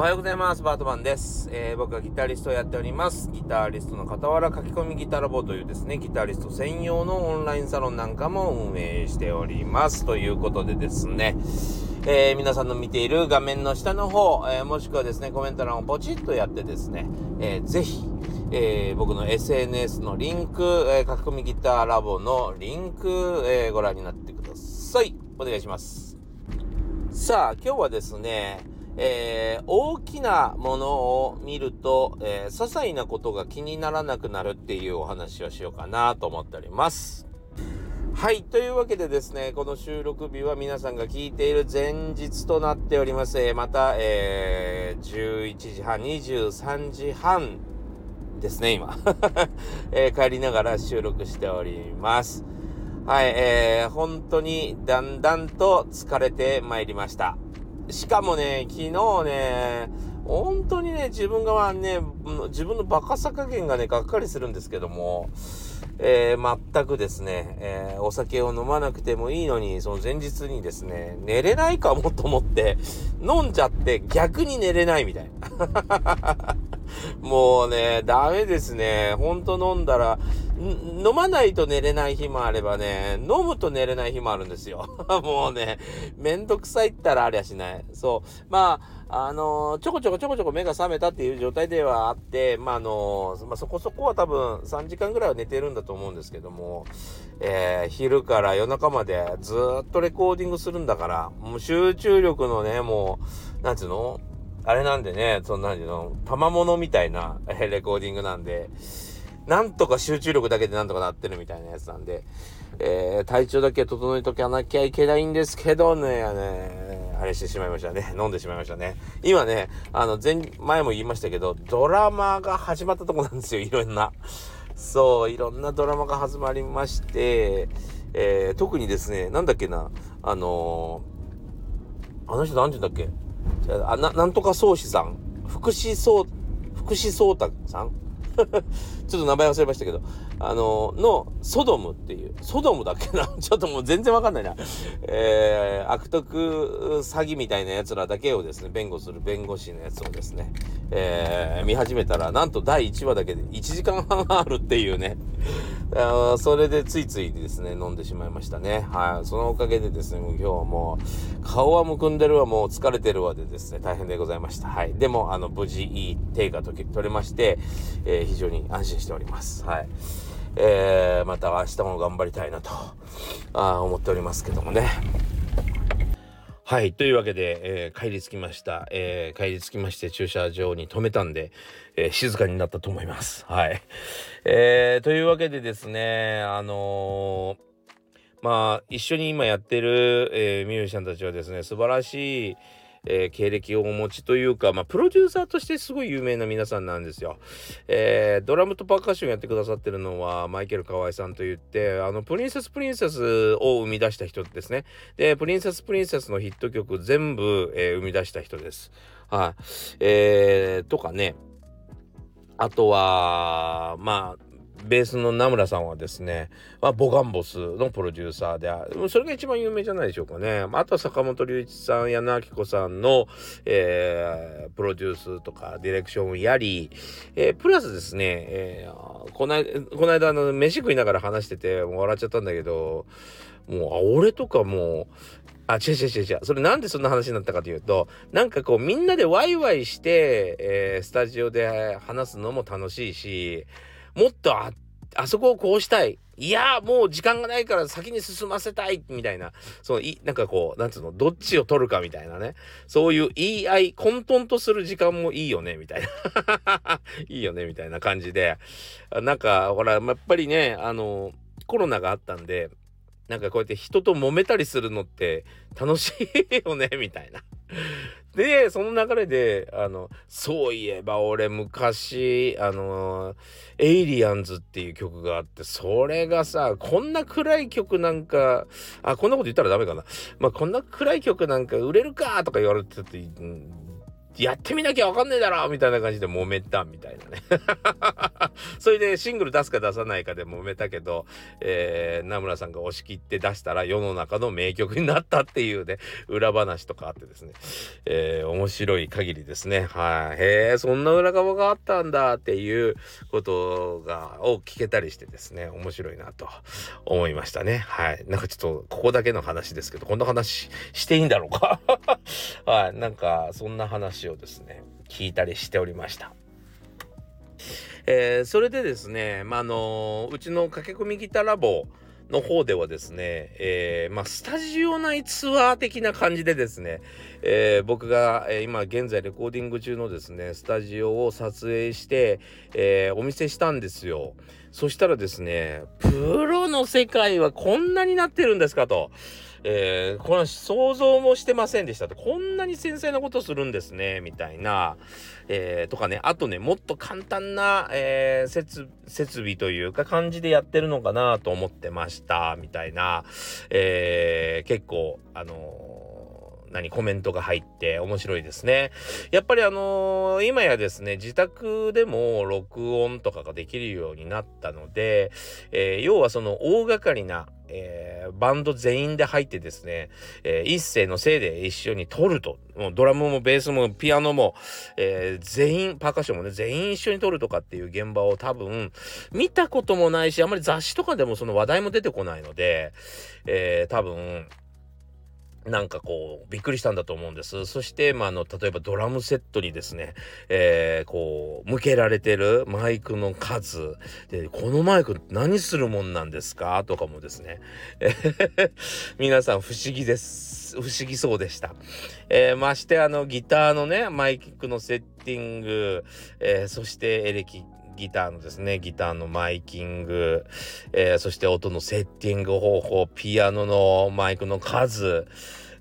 おはようございます。バートマンです。えー、僕はギタリストをやっております。ギタリストの傍ら書き込みギタラボというですね、ギタリスト専用のオンラインサロンなんかも運営しております。ということでですね、えー、皆さんの見ている画面の下の方、えー、もしくはですね、コメント欄をポチッとやってですね、えー、ぜひ、えー、僕の SNS のリンク、えー、書き込みギターラボのリンク、えー、ご覧になってください。お願いします。さあ、今日はですね、えー、大きなものを見ると、えー、些細なことが気にならなくなるっていうお話をしようかなと思っております。はい。というわけでですね、この収録日は皆さんが聞いている前日となっております。えー、また、えー、11時半、23時半ですね、今。えー、帰りながら収録しております。はい、えー、本当にだんだんと疲れてまいりました。しかもね、昨日ね、本当にね、自分がね、自分のバカさ加減がね、がっかりするんですけども、えー、全くですね、えー、お酒を飲まなくてもいいのに、その前日にですね、寝れないかもと思って、飲んじゃって逆に寝れないみたい。もうね、ダメですね。ほんと飲んだら、飲まないと寝れない日もあればね、飲むと寝れない日もあるんですよ。もうね、めんどくさいったらありゃしない。そう。まあ、あのー、ちょこちょこちょこちょこ目が覚めたっていう状態ではあって、まあ、あのー、まあ、そこそこは多分3時間ぐらいは寝てるんだと思うんですけども、えー、昼から夜中までずっとレコーディングするんだから、もう集中力のね、もう、なんつうの？あれなんでね、そんなんの、賜物みたいなレコーディングなんで、なんとか集中力だけでなんとかなってるみたいなやつなんで、えー、体調だけ整えとかなきゃいけないんですけどね、ね、あれしてしまいましたね。飲んでしまいましたね。今ね、あの、前、前も言いましたけど、ドラマが始まったとこなんですよ、いろんな。そう、いろんなドラマが始まりまして、えー、特にですね、なんだっけな、あのー、あの人何て言うんだっけ？あな、なんとか宗師さん、福士宗、福士宗太さん？ちょっと名前忘れましたけど、あの、の、ソドムっていう、ソドムだっけな？ちょっともう全然わかんないな。えー、悪徳詐欺みたいな奴らだけをですね、弁護する弁護士のやつをですね、えー、見始めたら、なんと第1話だけで1時間半あるっていうね。あそれでついついですね、飲んでしまいましたね。はい。そのおかげでですね、もう今日はもう、顔はむくんでるわ、もう疲れてるわでですね、大変でございました。はい。でも、あの、無事いい定価と取れまして、えー、非常に安心しております。はい。えー、また明日も頑張りたいなと、あ思っておりますけどもね。はい。というわけで、えー、帰り着きました。えー、帰り着きまして駐車場に止めたんで、えー、静かになったと思います。はい。えー、というわけでですね、あのまあ、一緒に今やってる、えミュージシャンたちはですね、素晴らしい、えー、経歴をお持ちというか、まあ、プロデューサーとしてすごい有名な皆さんなんですよ。えー、ドラムとパーカッションやってくださってるのは、マイケル河合さんといって、あの、プリンセスプリンセスを生み出した人ですね。で、プリンセスプリンセスのヒット曲全部、えー、生み出した人です。はい、えー、とかね。あとは、まあ、ベースの名村さんはですね、まあ、ボガンボスのプロデューサーで。それが一番有名じゃないでしょうかね。あとは坂本龍一さん、矢野明子さんの、えー、プロデュースとかディレクションをやり、えー、プラスですね、えー、こないこの間あの、飯食いながら話してて、笑っちゃったんだけど、もう、あ、俺とかもう、あ、違う違う違う違う。それなんでそんな話になったかというと、なんかこうみんなでワイワイして、えー、スタジオで話すのも楽しいし、もっとあ、あそこをこうしたい。いや、もう時間がないから先に進ませたい、みたいな。そう、い、なんかこう、なんつうの、どっちを取るかみたいなね。そういう言い合い、混沌とする時間もいいよね、みたいな。いいよね、みたいな感じで。なんか、ほら、やっぱりね、あの、コロナがあったんで、なんかこうやって人と揉めたりするのって楽しいよね、みたいな。で、その流れで、あの、そういえば俺昔、あの、エイリアンズっていう曲があって、それがさ、こんな暗い曲なんか、あ、こんなこと言ったらダメかな。まあ、こんな暗い曲なんか売れるかとか言われてて、やってみなきゃわかんねえだろみたいな感じで揉めたみたいなね それでシングル出すか出さないかで揉めたけど、えー、名村さんが押し切って出したら世の中の名曲になったっていうね、裏話とかあってですね、えー、面白い限りですね。はい、へえ、そんな裏側があったんだっていうことが、を聞けたりしてですね、面白いなと思いましたね。はい。なんかちょっと、ここだけの話ですけど、こんな話していいんだろうか？はい。なんか、そんな話をですね、聞いたりしておりました。えー、それでですね、まあ、のうちの駆け込みギターラボの方ではですね、えー、まあ、スタジオ内ツアー的な感じでですね、えー、僕が、え、今現在レコーディング中のですね、スタジオを撮影して、えお見せしたんですよ。そしたらですね、プロの世界はこんなになってるんですかと。えー、この想像もしてませんでしたと。こんなに繊細なことするんですね、みたいな。えー、とかね、あとね、もっと簡単な、えー、設備というか感じでやってるのかなと思ってました、みたいな。えー、結構、あの何コメントが入って面白いですね。やっぱりあのー、今やですね、自宅でも録音とかができるようになったので、えー、要はその大掛かりな、えー、バンド全員で入ってですね、えー、一斉のせいで一緒に撮ると。もうドラムもベースもピアノも、えー、全員、パーカッションもね、全員一緒に撮るとかっていう現場を多分見たこともないし、あんまり雑誌とかでもその話題も出てこないので、えー、多分、なんかこう、びっくりしたんだと思うんです。そして、まあ、あの、例えばドラムセットにですね、えー、こう、向けられてるマイクの数、で、このマイク何するもんなんですか？とかもですね、皆さん不思議です。不思議そうでした。えー、ましてあの、ギターのね、マイクのセッティング、えー、そしてエレキギターのですね、ギターのマイキング、えー、そして音のセッティング方法、ピアノのマイクの数、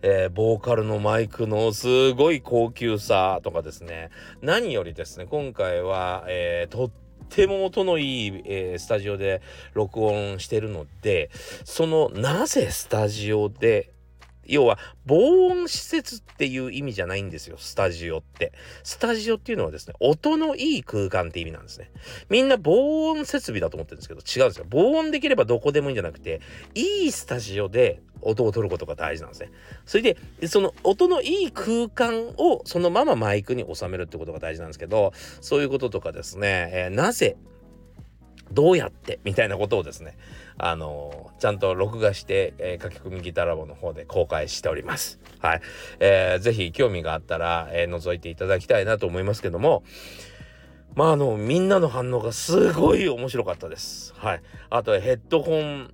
えー、ボーカルのマイクのすごい高級さとかですね、何よりですね、今回は、えー、とっても音のいい、えー、スタジオで録音してるので、そのなぜスタジオで要は防音施設っていう意味じゃないんですよ、スタジオって。スタジオっていうのはですね、音のいい空間って意味なんですね。みんな防音設備だと思ってるんですけど、違うんですよ。防音できればどこでもいいんじゃなくて、いいスタジオで音を取ることが大事なんですね。それで、その音のいい空間をそのままマイクに収めるってことが大事なんですけど、そういうこととかですね、えー、なぜどうやってみたいなことをですね、あのー、ちゃんと録画して、えー、書き込みギターラボの方で公開しております。はい。えー、ぜひ興味があったら、えー、覗いていただきたいなと思いますけども、まあ、あの、みんなの反応がすごい面白かったです。はい。あと、ヘッドホン、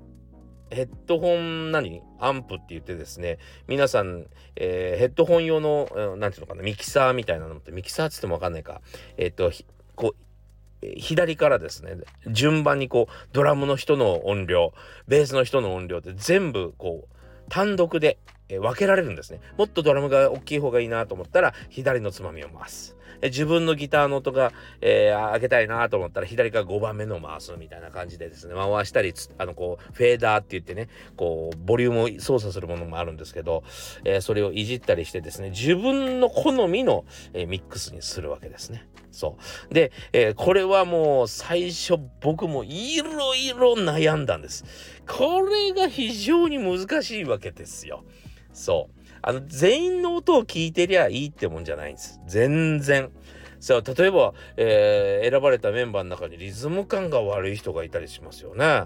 ヘッドホン何？アンプって言ってですね、皆さん、えー、ヘッドホン用の、なんていうのかな、ミキサーみたいなのって、ミキサーっつってもわかんないか、えっ、と、こう、左からですね、順番にこう、ドラムの人の音量、ベースの人の音量って全部こう、単独で分けられるんですね。もっとドラムが大きい方がいいなと思ったら、左のつまみを回す。自分のギターの音が、えー、上げたいなと思ったら左から5番目の回すみたいな感じでですね回したりあのこうフェーダーって言ってねこうボリュームを操作するものもあるんですけど、えー、それをいじったりしてですね自分の好みの、えー、ミックスにするわけですね。そうで、え、これはもう最初僕もいろいろ悩んだんです。これが非常に難しいわけですよ。そう。あの、全員の音を聞いてりゃいいってもんじゃないんです。全然。さあ、例えば、えー、選ばれたメンバーの中にリズム感が悪い人がいたりしますよね。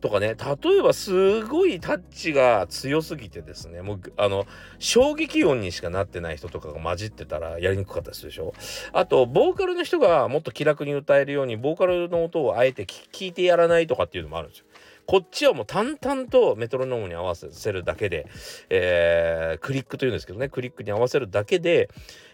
とかね、例えばすごいタッチが強すぎてですね、もう、あの、衝撃音にしかなってない人とかが混じってたらやりにくかったでするでしょ。あと、ボーカルの人がもっと気楽に歌えるように、ボーカルの音をあえて聞いてやらないとかっていうのもあるんですよ。こっちはもう淡々とメトロノームに合わせるだけで、えー、クリックというんですけどねクリックに合わせるだけで、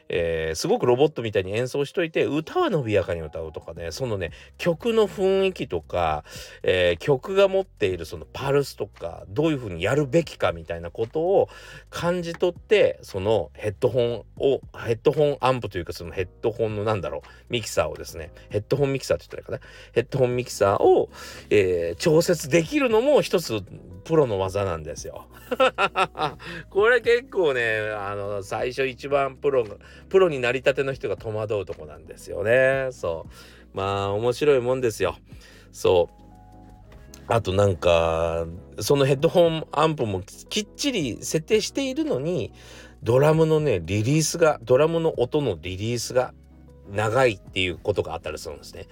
えー、すごくロボットみたいに演奏しといて歌は伸びやかに歌うとかねそのね曲の雰囲気とか、えー、曲が持っているそのパルスとかどういう風にやるべきかみたいなことを感じ取ってそのヘッドホンをヘッドホンアンプというかそのヘッドホンのなんだろうミキサーをですねヘッドホンミキサーって言ったらいいかなヘッドホンミキサーを、えー、調節できるのも一つプロの技なんですよ。これ結構ねあの最初一番プロプロになりたての人が戸惑うとこなんですよねそうまあ面白いもんですよそうあとなんかそのヘッドホンアンプもきっちり設定しているのにドラムのねリリースがドラムの音のリリースが長いっていうことがあったりするんですね。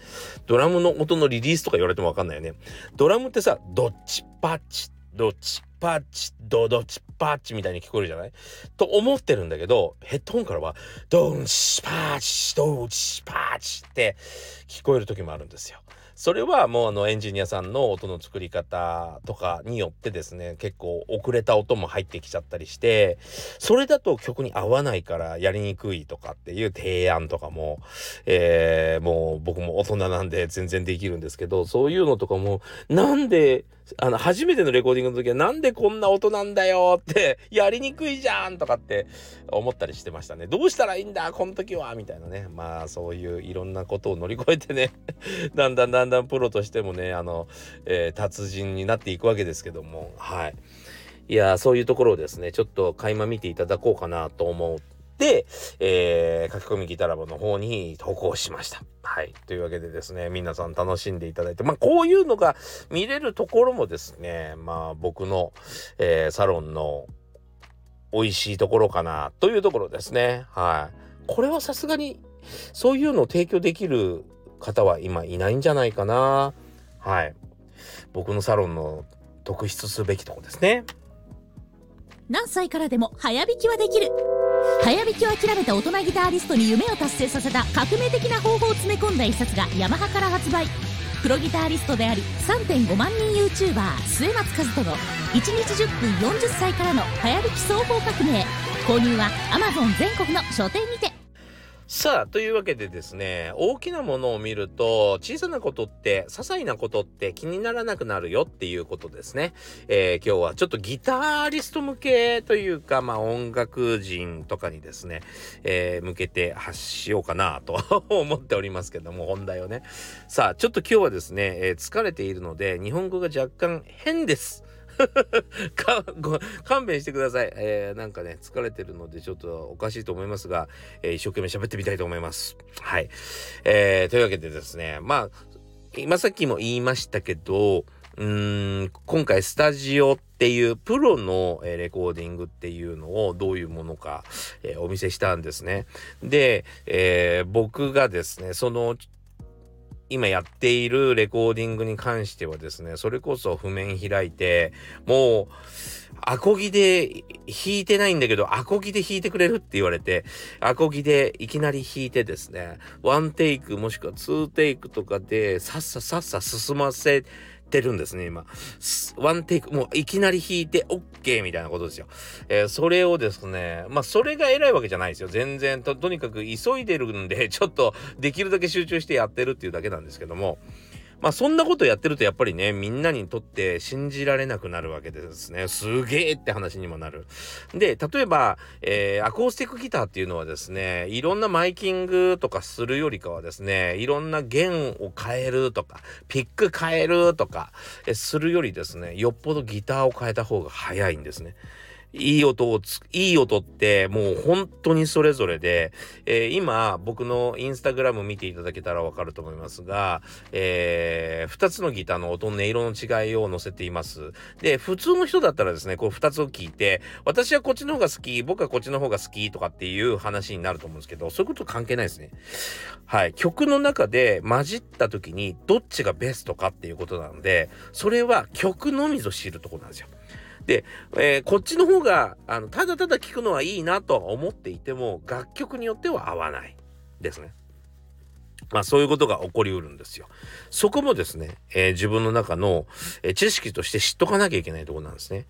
ドラムの音のリリースとか言われてもわかんないよね。ドラムってさ、どっちパッチ、どっちパッチ、ドドチパッチみたいに聞こえるじゃない？と思ってるんだけど、ヘッドホンからは、ドンチパッチ、ドンチパッチって聞こえる時もあるんですよ。それはもうあのエンジニアさんの音の作り方とかによってですね結構遅れた音も入ってきちゃったりしてそれだと曲に合わないからやりにくいとかっていう提案とかも、えー、もう僕も大人なんで全然できるんですけどそういうのとかもなんであの、初めてのレコーディングの時はなんでこんな音なんだよって、やりにくいじゃんとかって思ったりしてましたね。どうしたらいいんだこの時はみたいなね。まあそういういろんなことを乗り越えてね、だんだんだんだんプロとしてもね、あの、えー、達人になっていくわけですけども、はい。いや、そういうところをですね、ちょっと垣間見ていただこうかなと思って、えー、書き込みギタラボの方に投稿しました。はい。というわけでですね、皆さん楽しんでいただいて、まあ、こういうのが見れるところもですね、まあ、僕の、えー、サロンの美味しいところかな、というところですね。はい。これはさすがに、そういうのを提供できる方は今いないんじゃないかな。はい。僕のサロンの特筆すべきとこですね。何歳からでも早弾きはできる早弾きを諦めた大人ギタリストに夢を達成させた革命的な方法を詰め込んだ一冊がヤマハから発売プロギタリストであり3.5万人 YouTuber 末松和人の1日10分40歳からの早弾き双方革命購入は Amazon 全国の書店にてさあ、というわけでですね、大きなものを見ると、小さなことって、些細なことって気にならなくなるよっていうことですね。えー、今日はちょっとギタリスト向けというか、まあ音楽人とかにですね、えー、向けて発しようかなと 思っておりますけども、本題をね。さあ、ちょっと今日はですね、えー、疲れているので、日本語が若干変です。かご勘弁してください、えー、なんかね疲れてるのでちょっとおかしいと思いますが、えー、一生懸命喋ってみたいと思います。はい、えー、というわけでですねまあ今さっきも言いましたけどうーん今回スタジオっていうプロの、レコーディングっていうのをどういうものか、えー、お見せしたんですね。で、えー、僕がですねその今やっているレコーディングに関してはですね、それこそ譜面開いて、もう、アコギで弾いてないんだけど、アコギで弾いてくれるって言われて、アコギでいきなり弾いてですね、ワンテイクもしくはツーテイクとかで、さっささっさ進ませてるんですね、今。ワンテイク、もういきなり弾いて OK みたいなことですよ。えー、それをですね、まあ、それが偉いわけじゃないですよ。全然と、とにかく急いでるんで、ちょっとできるだけ集中してやってるっていうだけなんですけども、まあそんなことやってるとやっぱりね、みんなにとって信じられなくなるわけですね。すげえって話にもなる。で、例えば、えー、アコースティックギターっていうのはですね、いろんなマイキングとかするよりかはですね、いろんな弦を変えるとか、ピック変えるとか、えするよりですね、よっぽどギターを変えた方が早いんですね。いい音をつ、いい音ってもう本当にそれぞれで、えー、今僕のインスタグラム見ていただけたらわかると思いますが、えー、2つのギターの音の音色の違いを載せています。で、普通の人だったらですね、こう2つを聞いて、私はこっちの方が好き、僕はこっちの方が好きとかっていう話になると思うんですけど、そういうこと関係ないですね。はい。曲の中で混じった時にどっちがベストかっていうことなので、それは曲のみぞ知るとこなんですよ。で、えー、こっちの方が、あの、ただただ聴くのはいいなとは思っていても、楽曲によっては合わないですね。まあそういうことが起こりうるんですよ。そこもですね、えー、自分の中の、え、知識として知っとかなきゃいけないとこなんですね。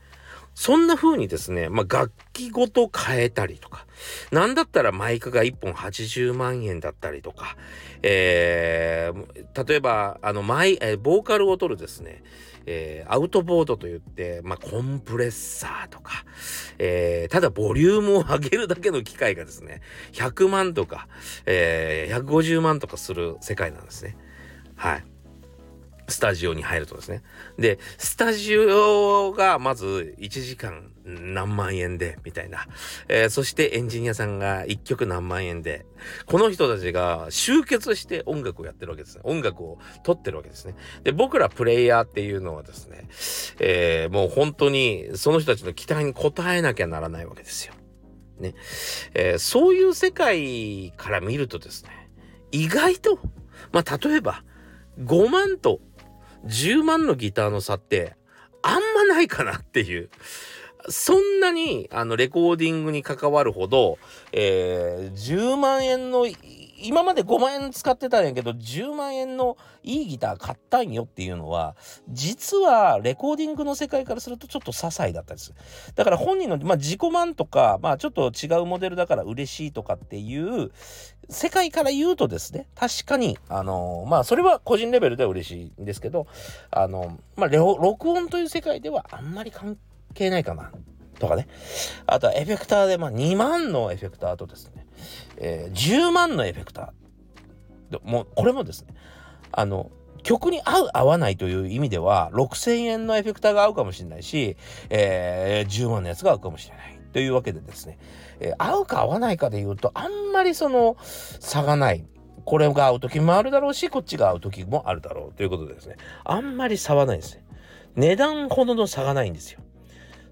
そんな風にですね、まあ楽器ごと変えたりとか、なんだったらマイクが1本80万円だったりとか、えー、例えば、あの、マイ、えー、ボーカルを取るですね、えー、アウトボードといって、まあ、コンプレッサーとか、えー、ただボリュームを上げるだけの機械がですね、100万とか、えー、150万とかする世界なんですね。はい。スタジオに入るとですね。で、スタジオがまず1時間何万円で、みたいな。えー、そしてエンジニアさんが1曲何万円で、この人たちが集結して音楽をやってるわけですね。音楽を撮ってるわけですね。で、僕らプレイヤーっていうのはですね、えー、もう本当にその人たちの期待に応えなきゃならないわけですよ。ね。えー、そういう世界から見るとですね、意外と、まあ、例えば、5万と10万のギターの差ってあんまないかなっていう。そんなにあのレコーディングに関わるほど、えー、10万円の今まで5万円使ってたんやけど、10万円のいいギター買ったんよっていうのは、実はレコーディングの世界からするとちょっと些細だったりす。だから本人の、まあ、自己満とか、まあちょっと違うモデルだから嬉しいとかっていう世界から言うとですね、確かに、あのまあそれは個人レベルでは嬉しいんですけど、あのまあ録音という世界ではあんまり関係ないかな。とかね。あとはエフェクターで、まあ2万のエフェクターとですね、えー、10万のエフェクター。もう、これもですね、あの、曲に合う合わないという意味では6000円のエフェクターが合うかもしれないし、えー、10万のやつが合うかもしれないというわけでですね、えー、合うか合わないかで言うとあんまりその差がない。これが合う時もあるだろうしこっちが合う時もあるだろうということでですねあんまり差はないですね。値段ほどの差がないんですよ。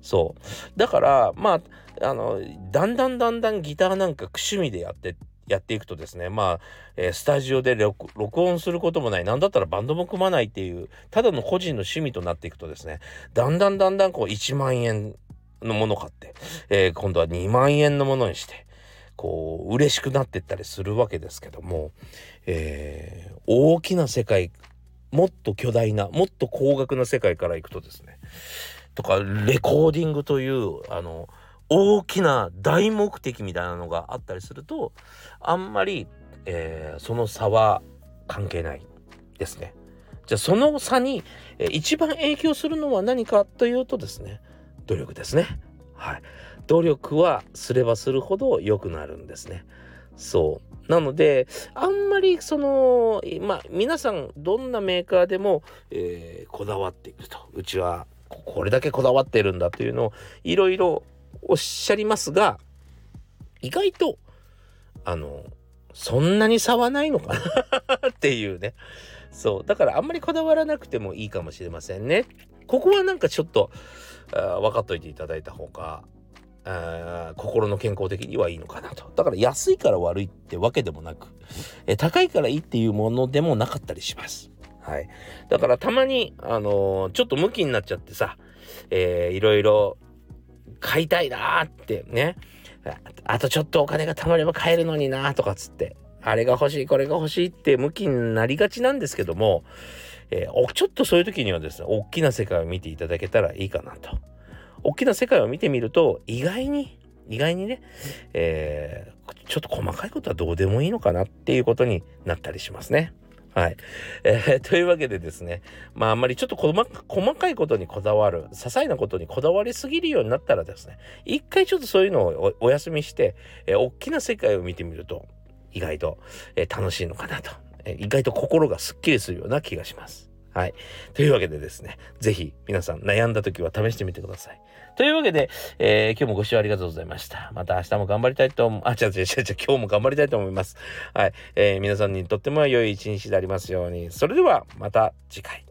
そう。だからまああのだんだんだんだんギターなんか趣味でやってやっていくとですねまあ、えー、スタジオで録音することもない何だったらバンドも組まないっていうただの個人の趣味となっていくとですねだんだんだんだんこう1万円のもの買って、えー、今度は2万円のものにしてこう嬉しくなっていったりするわけですけども、えー、大きな世界もっと巨大なもっと高額な世界からいくとですねとかレコーディングというあの大きな大目的みたいなのがあったりするとあんまり、えー、その差は関係ないですね。じゃあその差に、えー、一番影響するのは何かというとですね努力ですね。はい。努力はすればするほど良くなるんですね。そう。なので、あんまりその、まあ皆さんどんなメーカーでも、えー、こだわっていると。うちはこれだけこだわってるんだというのをいろいろおっしゃりますが意外とあのそんなに差はないのかな っていうね。そう。だからあんまりこだわらなくてもいいかもしれませんね。ここはなんかちょっと分かっといていただいた方が心の健康的にはいいのかなと。だから安いから悪いってわけでもなくえ高いからいいっていうものでもなかったりします。はい。だからたまに、あのー、ちょっとムキになっちゃってさ、えー、いろいろ買いたいなーってね。あとちょっとお金が貯まれば買えるのになーとかつって、あれが欲しい、これが欲しいってムキになりがちなんですけども、えー、ちょっとそういう時にはですね、大きな世界を見ていただけたらいいかなと。大きな世界を見てみると、意外に、意外にね、えー、ちょっと細かいことはどうでもいいのかなっていうことになったりしますね。はい。えー、というわけでですね、まああんまりちょっと細かいことにこだわる、些細なことにこだわりすぎるようになったらですね、一回ちょっとそういうのをお休みして、えー、大きな世界を見てみると、意外と、えー、楽しいのかなと、えー、意外と心がすっきりするような気がします。はい。というわけでですね、ぜひ皆さん悩んだ時は試してみてください。というわけで、えー、今日もご視聴ありがとうございました。また明日も頑張りたいと思、あ、違う違う違う違う、今日も頑張りたいと思います。はい。えー、皆さんにとっても良い一日でありますように。それでは、また次回。